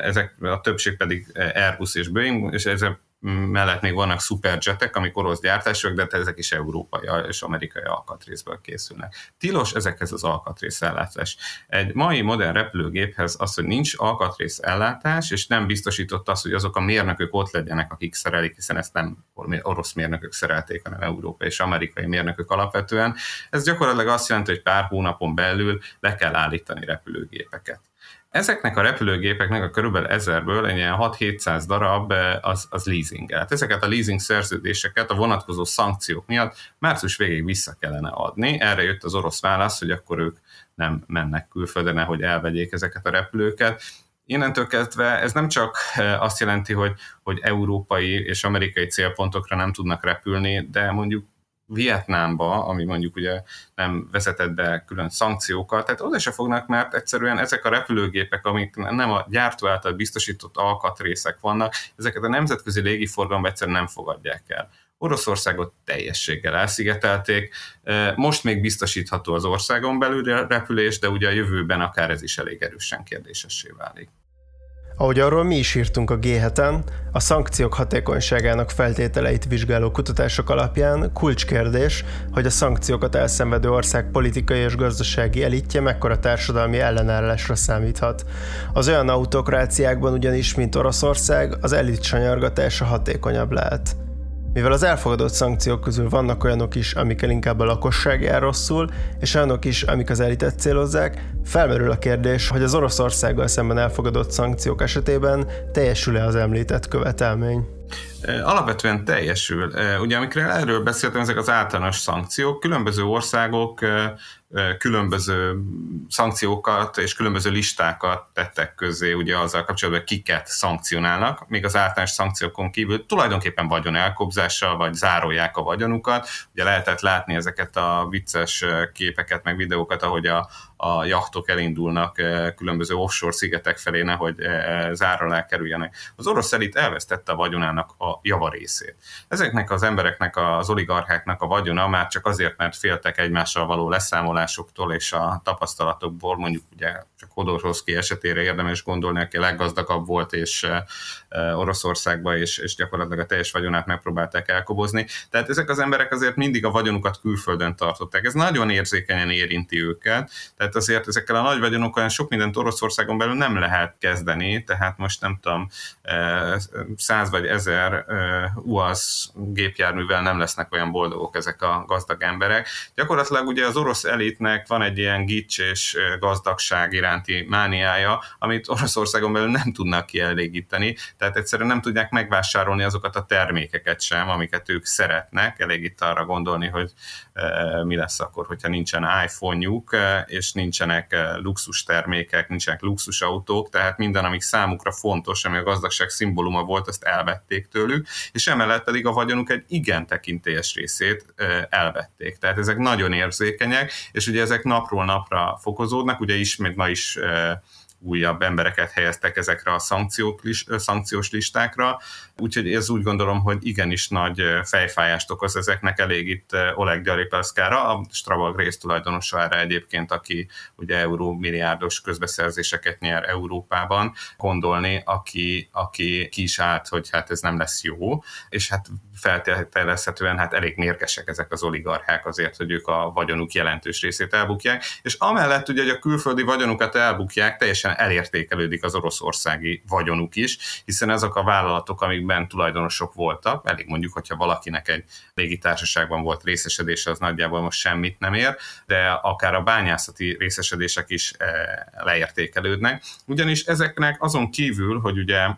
ezek a többség pedig Airbus és Boeing, és ezek mellett még vannak szuperjetek, amik orosz gyártások, de ezek is európai és amerikai alkatrészből készülnek. Tilos ezekhez az alkatrészellátás. Egy mai modern repülőgéphez az, hogy nincs alkatrész ellátás, és nem biztosított az, hogy azok a mérnökök ott legyenek, akik szerelik, hiszen ezt nem orosz mérnökök szerelték, hanem európai és amerikai mérnökök alapvetően. Ez gyakorlatilag azt jelenti, hogy pár hónapon belül le kell állítani repülőgépeket. Ezeknek a repülőgépeknek a körülbelül ezerből egy ilyen 6-700 darab eh, az, az leasingelt. Ezeket a leasing szerződéseket a vonatkozó szankciók miatt március végéig vissza kellene adni. Erre jött az orosz válasz, hogy akkor ők nem mennek külföldre, nehogy elvegyék ezeket a repülőket. Innentől kezdve ez nem csak eh, azt jelenti, hogy, hogy európai és amerikai célpontokra nem tudnak repülni, de mondjuk Vietnámba, ami mondjuk ugye nem vezetett be külön szankciókat, tehát oda se fognak, mert egyszerűen ezek a repülőgépek, amik nem a gyártó által biztosított alkatrészek vannak, ezeket a nemzetközi légiforgalomban egyszerűen nem fogadják el. Oroszországot teljességgel elszigetelték, most még biztosítható az országon belül repülés, de ugye a jövőben akár ez is elég erősen kérdésessé válik. Ahogy arról mi is írtunk a g a szankciók hatékonyságának feltételeit vizsgáló kutatások alapján kulcskérdés, hogy a szankciókat elszenvedő ország politikai és gazdasági elitje mekkora társadalmi ellenállásra számíthat. Az olyan autokráciákban ugyanis, mint Oroszország, az elit sanyargatása hatékonyabb lehet. Mivel az elfogadott szankciók közül vannak olyanok is, amikkel inkább a lakosság jár rosszul, és olyanok is, amik az elitet célozzák, felmerül a kérdés, hogy az Oroszországgal szemben elfogadott szankciók esetében teljesül-e az említett követelmény. Alapvetően teljesül. Ugye amikor erről beszéltem, ezek az általános szankciók, különböző országok különböző szankciókat és különböző listákat tettek közé ugye azzal kapcsolatban, hogy kiket szankcionálnak, még az általános szankciókon kívül tulajdonképpen vagyon elkobzással, vagy zárolják a vagyonukat. Ugye lehetett látni ezeket a vicces képeket, meg videókat, ahogy a, a jachtok elindulnak különböző offshore szigetek felé, nehogy zárra alá kerüljenek. Az orosz elit elvesztette a vagyonának a javarészét. Ezeknek az embereknek, az oligarcháknak a vagyona már csak azért, mert féltek egymással való leszámolásoktól és a tapasztalatokból, mondjuk ugye csak Hodorkovszki esetére érdemes gondolni, aki leggazdagabb volt, és Oroszországba, és, és gyakorlatilag a teljes vagyonát megpróbálták elkobozni. Tehát ezek az emberek azért mindig a vagyonukat külföldön tartották. Ez nagyon érzékenyen érinti őket, tehát azért ezekkel a nagy vagyonokkal sok mindent Oroszországon belül nem lehet kezdeni, tehát most nem tudom, száz vagy ezer UAZ gépjárművel nem lesznek olyan boldogok ezek a gazdag emberek. Gyakorlatilag ugye az orosz elitnek van egy ilyen gics és gazdagság iránti mániája, amit Oroszországon belül nem tudnak kielégíteni, tehát egyszerűen nem tudják megvásárolni azokat a termékeket sem, amiket ők szeretnek. Elég itt arra gondolni, hogy mi lesz akkor, hogyha nincsen iPhone-juk, és nincsenek luxus termékek, nincsenek luxus autók, tehát minden, amik számukra fontos, ami a gazdagság szimbóluma volt, azt elvették tőlük, és emellett pedig a vagyonuk egy igen tekintélyes részét elvették. Tehát ezek nagyon érzékenyek, és ugye ezek napról napra fokozódnak, ugye ismét ma is újabb embereket helyeztek ezekre a szankciók, szankciós listákra, úgyhogy ez úgy gondolom, hogy igenis nagy fejfájást okoz ezeknek elég itt Oleg Gyaripelszkára, a Strabag résztulajdonosa erre egyébként, aki ugye euró milliárdos közbeszerzéseket nyer Európában, gondolni, aki, aki ki is állt, hogy hát ez nem lesz jó, és hát feltételezhetően hát elég mérgesek ezek az oligarchák azért, hogy ők a vagyonuk jelentős részét elbukják, és amellett ugye, hogy a külföldi vagyonukat elbukják, teljesen elértékelődik az oroszországi vagyonuk is, hiszen ezek a vállalatok, amikben tulajdonosok voltak, elég mondjuk, hogyha valakinek egy légitársaságban volt részesedése, az nagyjából most semmit nem ér, de akár a bányászati részesedések is eh, leértékelődnek, ugyanis ezeknek azon kívül, hogy ugye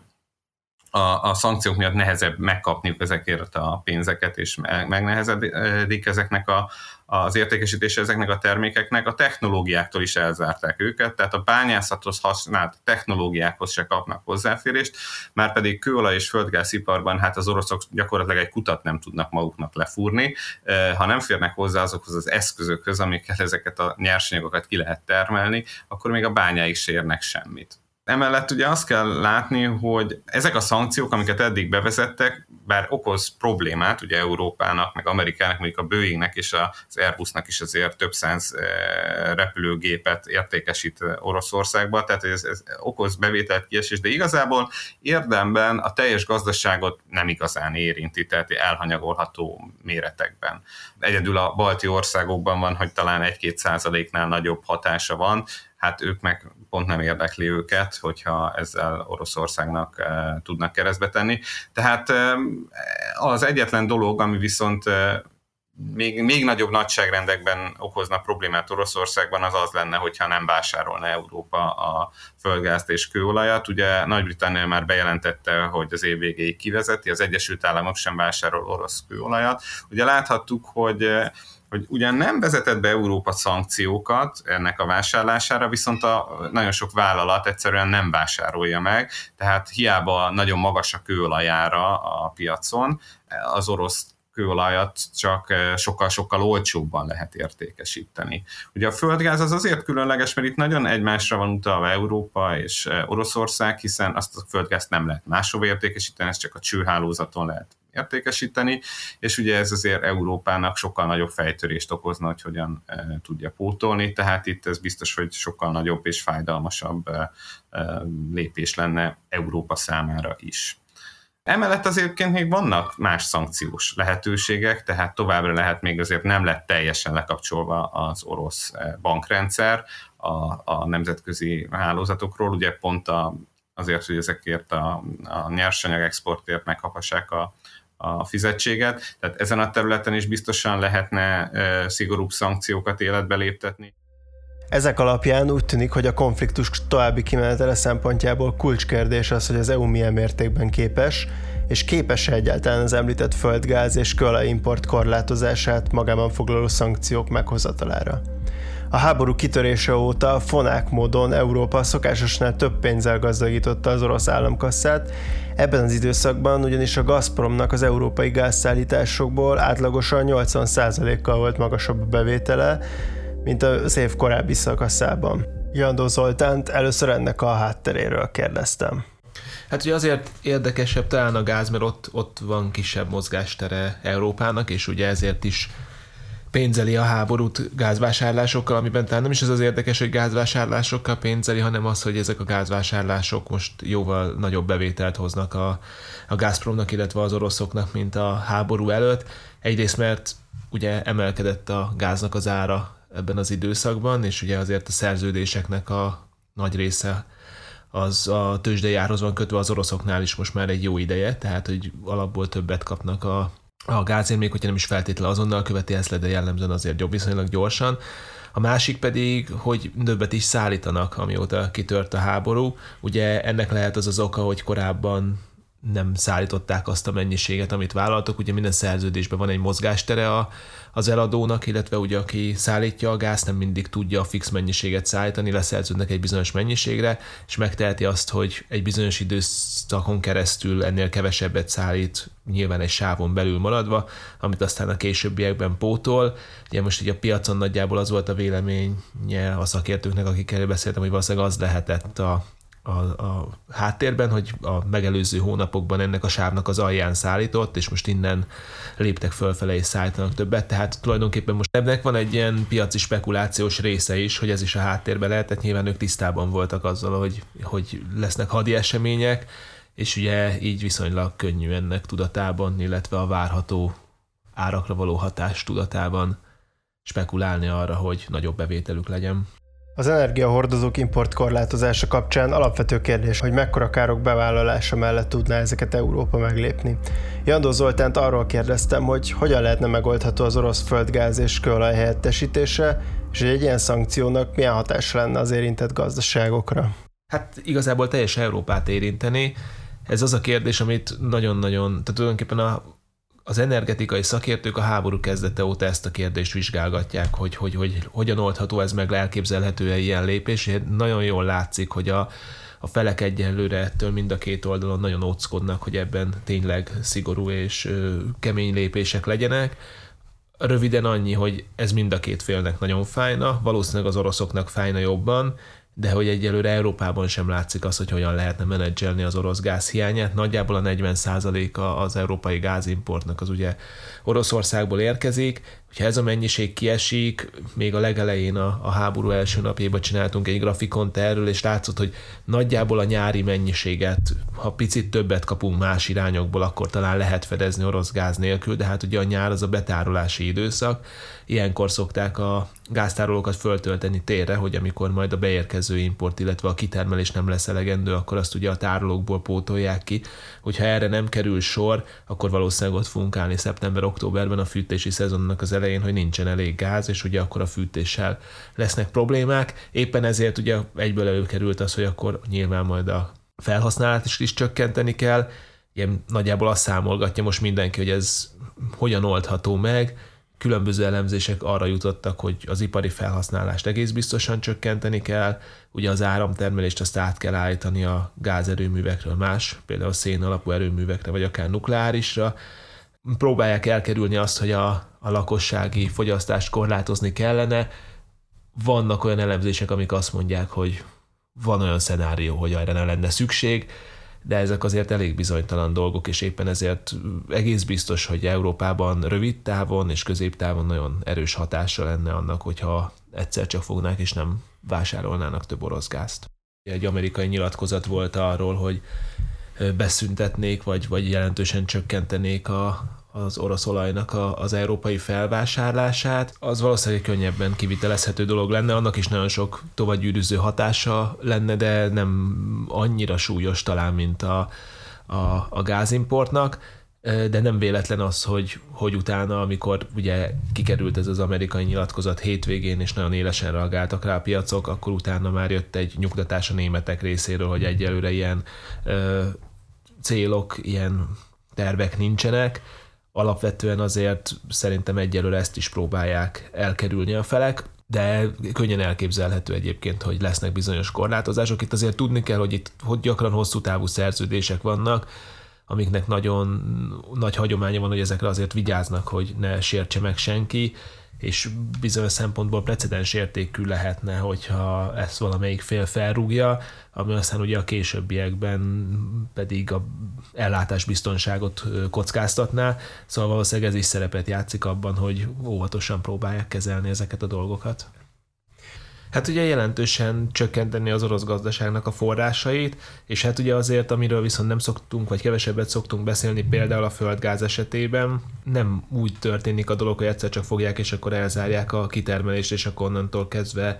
a, a szankciók miatt nehezebb megkapniuk ezekért a pénzeket, és megnehezedik ezeknek a, az értékesítése ezeknek a termékeknek, a technológiáktól is elzárták őket, tehát a bányászathoz használt technológiákhoz se kapnak hozzáférést, már pedig kőolaj és földgáziparban hát az oroszok gyakorlatilag egy kutat nem tudnak maguknak lefúrni, eh, ha nem férnek hozzá azokhoz az eszközökhöz, amikkel ezeket a nyersanyagokat ki lehet termelni, akkor még a bányáig se érnek semmit. Emellett ugye azt kell látni, hogy ezek a szankciók, amiket eddig bevezettek, bár okoz problémát ugye Európának, meg Amerikának, mondjuk a Boeingnek és az Airbusnak is azért több száz eh, repülőgépet értékesít Oroszországba, tehát ez, ez okoz bevételt kiesés, de igazából érdemben a teljes gazdaságot nem igazán érinti, tehát elhanyagolható méretekben. Egyedül a balti országokban van, hogy talán 1-2 százaléknál nagyobb hatása van, hát ők meg pont nem érdekli őket, hogyha ezzel Oroszországnak e, tudnak keresztbe tenni. Tehát az egyetlen dolog, ami viszont még, még nagyobb nagyságrendekben okozna problémát Oroszországban, az az lenne, hogyha nem vásárolna Európa a földgázt és kőolajat. Ugye Nagy-Britannia már bejelentette, hogy az év végéig kivezeti, az Egyesült Államok sem vásárol orosz kőolajat. Ugye láthattuk, hogy hogy ugyan nem vezetett be Európa szankciókat ennek a vásárlására, viszont a nagyon sok vállalat egyszerűen nem vásárolja meg, tehát hiába nagyon magas a kőolajára a piacon, az orosz kőolajat csak sokkal-sokkal olcsóbban lehet értékesíteni. Ugye a földgáz az azért különleges, mert itt nagyon egymásra van utalva Európa és Oroszország, hiszen azt a földgázt nem lehet máshova értékesíteni, ezt csak a csőhálózaton lehet értékesíteni, és ugye ez azért Európának sokkal nagyobb fejtörést okozna, hogy hogyan e, tudja pótolni, tehát itt ez biztos, hogy sokkal nagyobb és fájdalmasabb e, e, lépés lenne Európa számára is. Emellett azért még vannak más szankciós lehetőségek, tehát továbbra lehet még azért nem lett teljesen lekapcsolva az orosz bankrendszer a, a nemzetközi hálózatokról, ugye pont a, azért, hogy ezekért a, a nyersanyag exportért meghapassák a, a fizetséget, tehát ezen a területen is biztosan lehetne szigorúbb szankciókat életbe léptetni. Ezek alapján úgy tűnik, hogy a konfliktus további kimenetele szempontjából kulcskérdés az, hogy az EU milyen mértékben képes, és képes-e egyáltalán az említett földgáz és kőolajimport korlátozását magában foglaló szankciók meghozatalára. A háború kitörése óta fonák módon Európa szokásosnál több pénzzel gazdagította az orosz államkasszát, ebben az időszakban ugyanis a Gazpromnak az európai gázszállításokból átlagosan 80%-kal volt magasabb a bevétele, mint az év korábbi szakaszában. Jandó Zoltánt először ennek a hátteréről kérdeztem. Hát ugye azért érdekesebb talán a gáz, mert ott, ott van kisebb mozgástere Európának, és ugye ezért is pénzeli a háborút gázvásárlásokkal, amiben talán nem is az az érdekes, hogy gázvásárlásokkal pénzeli, hanem az, hogy ezek a gázvásárlások most jóval nagyobb bevételt hoznak a, a Gazpromnak, illetve az oroszoknak, mint a háború előtt. Egyrészt, mert ugye emelkedett a gáznak az ára ebben az időszakban, és ugye azért a szerződéseknek a nagy része az a tőzsdei árhoz van kötve az oroszoknál is most már egy jó ideje, tehát hogy alapból többet kapnak a, a gázért, még hogyha nem is feltétlenül azonnal követi ezt le, de jellemzően azért jobb viszonylag gyorsan. A másik pedig, hogy többet is szállítanak, amióta kitört a háború. Ugye ennek lehet az az oka, hogy korábban nem szállították azt a mennyiséget, amit vállaltok. Ugye minden szerződésben van egy mozgástere a, az eladónak, illetve ugye aki szállítja a gáz, nem mindig tudja a fix mennyiséget szállítani, leszerződnek egy bizonyos mennyiségre, és megteheti azt, hogy egy bizonyos időszakon keresztül ennél kevesebbet szállít, nyilván egy sávon belül maradva, amit aztán a későbbiekben pótol. Ugye most így a piacon nagyjából az volt a véleménye a szakértőknek, akikkel beszéltem, hogy valószínűleg az lehetett a a, a háttérben, hogy a megelőző hónapokban ennek a sávnak az alján szállított, és most innen léptek fölfele és szállítanak többet, tehát tulajdonképpen most ennek van egy ilyen piaci spekulációs része is, hogy ez is a háttérben lehet, tehát nyilván ők tisztában voltak azzal, hogy, hogy lesznek hadi események, és ugye így viszonylag könnyű ennek tudatában, illetve a várható árakra való hatás tudatában spekulálni arra, hogy nagyobb bevételük legyen. Az energiahordozók import korlátozása kapcsán alapvető kérdés, hogy mekkora károk bevállalása mellett tudná ezeket Európa meglépni. Jandó Zoltánt arról kérdeztem, hogy hogyan lehetne megoldható az orosz földgáz és kőolaj helyettesítése, és hogy egy ilyen szankciónak milyen hatása lenne az érintett gazdaságokra. Hát igazából teljes Európát érinteni. Ez az a kérdés, amit nagyon-nagyon, tehát tulajdonképpen a az energetikai szakértők a háború kezdete óta ezt a kérdést vizsgálgatják, hogy, hogy, hogy hogyan oldható ez meg, elképzelhető-e ilyen lépés. Nagyon jól látszik, hogy a, a felek egyenlőre ettől mind a két oldalon nagyon óckodnak, hogy ebben tényleg szigorú és ö, kemény lépések legyenek. Röviden annyi, hogy ez mind a két félnek nagyon fájna, valószínűleg az oroszoknak fájna jobban, de hogy egyelőre Európában sem látszik az, hogy hogyan lehetne menedzselni az orosz gáz hiányát. Nagyjából a 40%-a az európai gázimportnak az ugye Oroszországból érkezik, hogyha ez a mennyiség kiesik, még a legelején a, a háború első napjában csináltunk egy grafikont erről, és látszott, hogy nagyjából a nyári mennyiséget, ha picit többet kapunk más irányokból, akkor talán lehet fedezni orosz gáz nélkül, de hát ugye a nyár az a betárolási időszak, ilyenkor szokták a gáztárolókat föltölteni térre, hogy amikor majd a beérkező import, illetve a kitermelés nem lesz elegendő, akkor azt ugye a tárolókból pótolják ki. Hogyha erre nem kerül sor, akkor valószínűleg ott fogunk állni szeptember-októberben a fűtési szezonnak az elején, hogy nincsen elég gáz, és ugye akkor a fűtéssel lesznek problémák. Éppen ezért ugye egyből előkerült az, hogy akkor nyilván majd a felhasználat is, is csökkenteni kell. Ilyen nagyjából azt számolgatja most mindenki, hogy ez hogyan oldható meg, különböző elemzések arra jutottak, hogy az ipari felhasználást egész biztosan csökkenteni kell, ugye az áramtermelést azt át kell állítani a gázerőművekről más, például szén alapú erőművekre, vagy akár nukleárisra. Próbálják elkerülni azt, hogy a, a lakossági fogyasztást korlátozni kellene. Vannak olyan elemzések, amik azt mondják, hogy van olyan szenárió, hogy erre ne lenne szükség, de ezek azért elég bizonytalan dolgok, és éppen ezért egész biztos, hogy Európában rövid távon és középtávon nagyon erős hatása lenne annak, hogyha egyszer csak fognák és nem vásárolnának több orosz gázt. Egy amerikai nyilatkozat volt arról, hogy beszüntetnék, vagy, vagy jelentősen csökkentenék a, az orosz olajnak a, az európai felvásárlását, az valószínűleg könnyebben kivitelezhető dolog lenne, annak is nagyon sok tovagyűrűző hatása lenne, de nem annyira súlyos talán, mint a, a, a gázimportnak. De nem véletlen az, hogy, hogy utána, amikor ugye kikerült ez az amerikai nyilatkozat hétvégén, és nagyon élesen reagáltak rá a piacok, akkor utána már jött egy nyugtatás a németek részéről, hogy egyelőre ilyen ö, célok, ilyen tervek nincsenek, alapvetően azért szerintem egyelőre ezt is próbálják elkerülni a felek, de könnyen elképzelhető egyébként, hogy lesznek bizonyos korlátozások. Itt azért tudni kell, hogy itt hogy gyakran hosszú távú szerződések vannak, amiknek nagyon nagy hagyománya van, hogy ezekre azért vigyáznak, hogy ne sértse meg senki, és bizonyos szempontból precedens értékű lehetne, hogyha ezt valamelyik fél felrúgja, ami aztán ugye a későbbiekben pedig a ellátásbiztonságot kockáztatná, szóval valószínűleg ez is szerepet játszik abban, hogy óvatosan próbálják kezelni ezeket a dolgokat. Hát ugye jelentősen csökkenteni az orosz gazdaságnak a forrásait, és hát ugye azért, amiről viszont nem szoktunk, vagy kevesebbet szoktunk beszélni, például a földgáz esetében, nem úgy történik a dolog, hogy egyszer csak fogják, és akkor elzárják a kitermelést, és akkor onnantól kezdve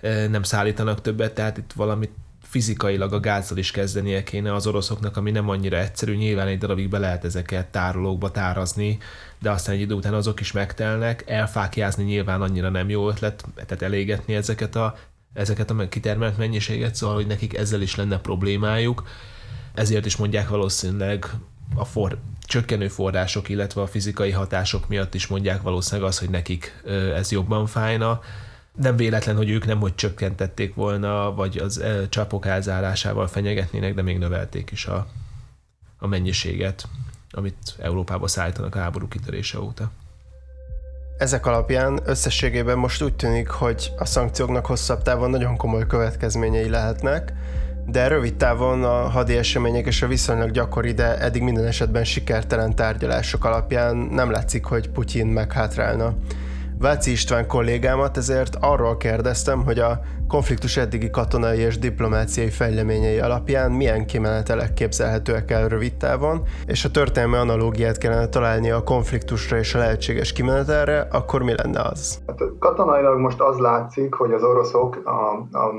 eh, nem szállítanak többet, tehát itt valamit fizikailag a gázzal is kezdenie kéne az oroszoknak, ami nem annyira egyszerű. Nyilván egy darabig be lehet ezeket tárolókba tárazni, de aztán egy idő után azok is megtelnek. Elfákjázni nyilván annyira nem jó ötlet, tehát elégetni ezeket a, ezeket a kitermelt mennyiséget, szóval hogy nekik ezzel is lenne problémájuk. Ezért is mondják valószínűleg a for, csökkenő források, illetve a fizikai hatások miatt is mondják valószínűleg az, hogy nekik ez jobban fájna nem véletlen, hogy ők nem hogy csökkentették volna, vagy az csapok elzárásával fenyegetnének, de még növelték is a, a mennyiséget, amit Európába szállítanak a háború kitörése óta. Ezek alapján összességében most úgy tűnik, hogy a szankcióknak hosszabb távon nagyon komoly következményei lehetnek, de rövid távon a hadi események és a viszonylag gyakori, de eddig minden esetben sikertelen tárgyalások alapján nem látszik, hogy Putyin meghátrálna. Váci István kollégámat ezért arról kérdeztem, hogy a konfliktus eddigi katonai és diplomáciai fejleményei alapján milyen kimenetelek képzelhetőek el rövid távon, és a történelmi analógiát kellene találni a konfliktusra és a lehetséges kimenetelre, akkor mi lenne az? Hát katonailag most az látszik, hogy az oroszok, a, a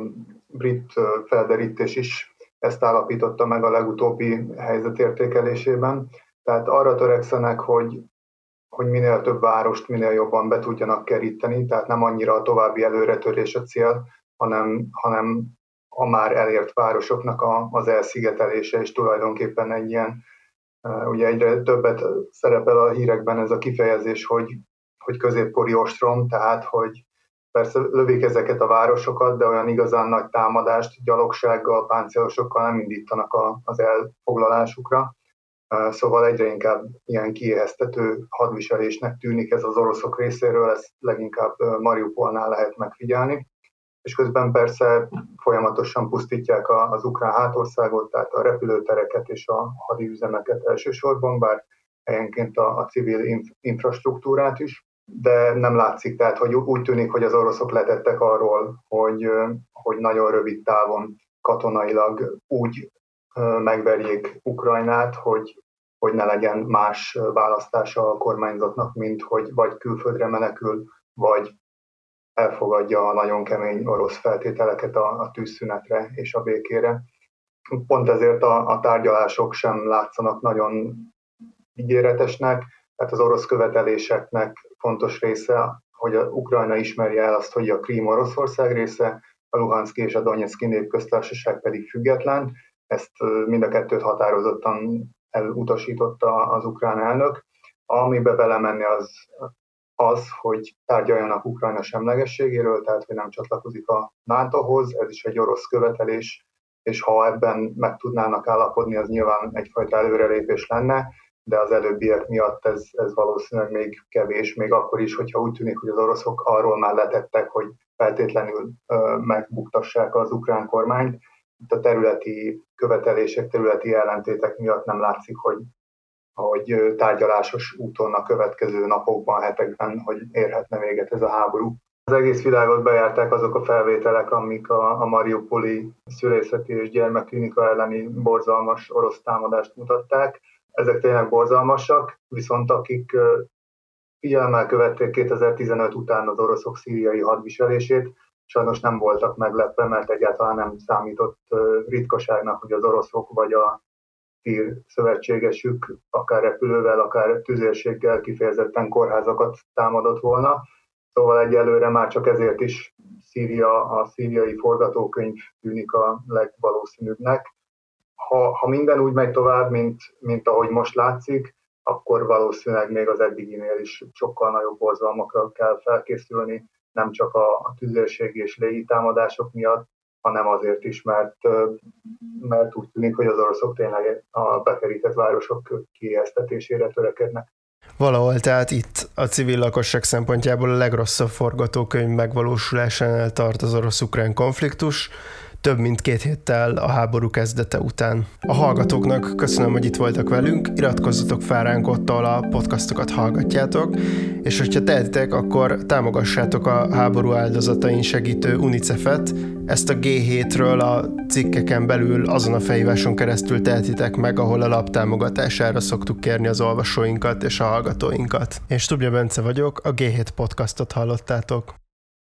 brit felderítés is ezt állapította meg a legutóbbi helyzetértékelésében, tehát arra törekszenek, hogy hogy minél több várost minél jobban be tudjanak keríteni, tehát nem annyira a további előretörés a cél, hanem, hanem a már elért városoknak a, az elszigetelése, és tulajdonképpen egy ilyen, ugye egyre többet szerepel a hírekben ez a kifejezés, hogy, hogy középkori ostrom, tehát hogy persze lövik ezeket a városokat, de olyan igazán nagy támadást gyalogsággal, páncélosokkal nem indítanak a, az elfoglalásukra. Szóval egyre inkább ilyen kiéheztető hadviselésnek tűnik ez az oroszok részéről, ezt leginkább Mariupolnál lehet megfigyelni. És közben persze folyamatosan pusztítják az ukrán hátországot, tehát a repülőtereket és a hadiüzemeket elsősorban, bár helyenként a, a civil infrastruktúrát is, de nem látszik, tehát hogy úgy tűnik, hogy az oroszok letettek arról, hogy, hogy nagyon rövid távon katonailag úgy megverjék Ukrajnát, hogy, hogy ne legyen más választása a kormányzatnak, mint hogy vagy külföldre menekül, vagy elfogadja a nagyon kemény orosz feltételeket a, a tűzszünetre és a békére. Pont ezért a, a tárgyalások sem látszanak nagyon ígéretesnek, tehát az orosz követeléseknek fontos része, hogy a Ukrajna ismerje el azt, hogy a Krím Oroszország része, a Luhanszki és a Donetszki népköztársaság pedig független, ezt mind a kettőt határozottan elutasította az ukrán elnök. Amibe belemenni az, az, hogy tárgyaljanak Ukrajna semlegességéről, tehát hogy nem csatlakozik a NATO-hoz, ez is egy orosz követelés, és ha ebben meg tudnának állapodni, az nyilván egyfajta előrelépés lenne, de az előbbiek miatt ez, ez valószínűleg még kevés, még akkor is, hogyha úgy tűnik, hogy az oroszok arról már letettek, hogy feltétlenül ö, megbuktassák az ukrán kormányt, itt a területi követelések, területi ellentétek miatt nem látszik, hogy, hogy tárgyalásos úton a következő napokban, hetekben, hogy érhetne véget ez a háború. Az egész világot bejárták azok a felvételek, amik a, a Mariupoli szülészeti és gyermekklinika elleni borzalmas orosz támadást mutatták. Ezek tényleg borzalmasak, viszont akik figyelemmel követték 2015 után az oroszok szíriai hadviselését, sajnos nem voltak meglepve, mert egyáltalán nem számított ritkaságnak, hogy az oroszok vagy a tír szövetségesük akár repülővel, akár tüzérséggel kifejezetten kórházakat támadott volna. Szóval egyelőre már csak ezért is Szíria, a szíriai forgatókönyv tűnik a legvalószínűbbnek. Ha, ha minden úgy megy tovább, mint, mint ahogy most látszik, akkor valószínűleg még az eddiginél is sokkal nagyobb borzalmakra kell felkészülni, nem csak a, a tüzérség és légi támadások miatt, hanem azért is, mert, mert úgy tűnik, hogy az oroszok tényleg a bekerített városok kiesztetésére törekednek. Valahol tehát itt a civil lakosság szempontjából a legrosszabb forgatókönyv megvalósulásánál tart az orosz-ukrán konfliktus, több mint két héttel a háború kezdete után. A hallgatóknak köszönöm, hogy itt voltak velünk, iratkozzatok fel ránk ott, ahol a podcastokat hallgatjátok, és hogyha tehetitek, akkor támogassátok a háború áldozatain segítő UNICEF-et, ezt a G7-ről a cikkeken belül azon a felhíváson keresztül tehetitek meg, ahol a lap támogatására szoktuk kérni az olvasóinkat és a hallgatóinkat. Én Stubja Bence vagyok, a G7 podcastot hallottátok.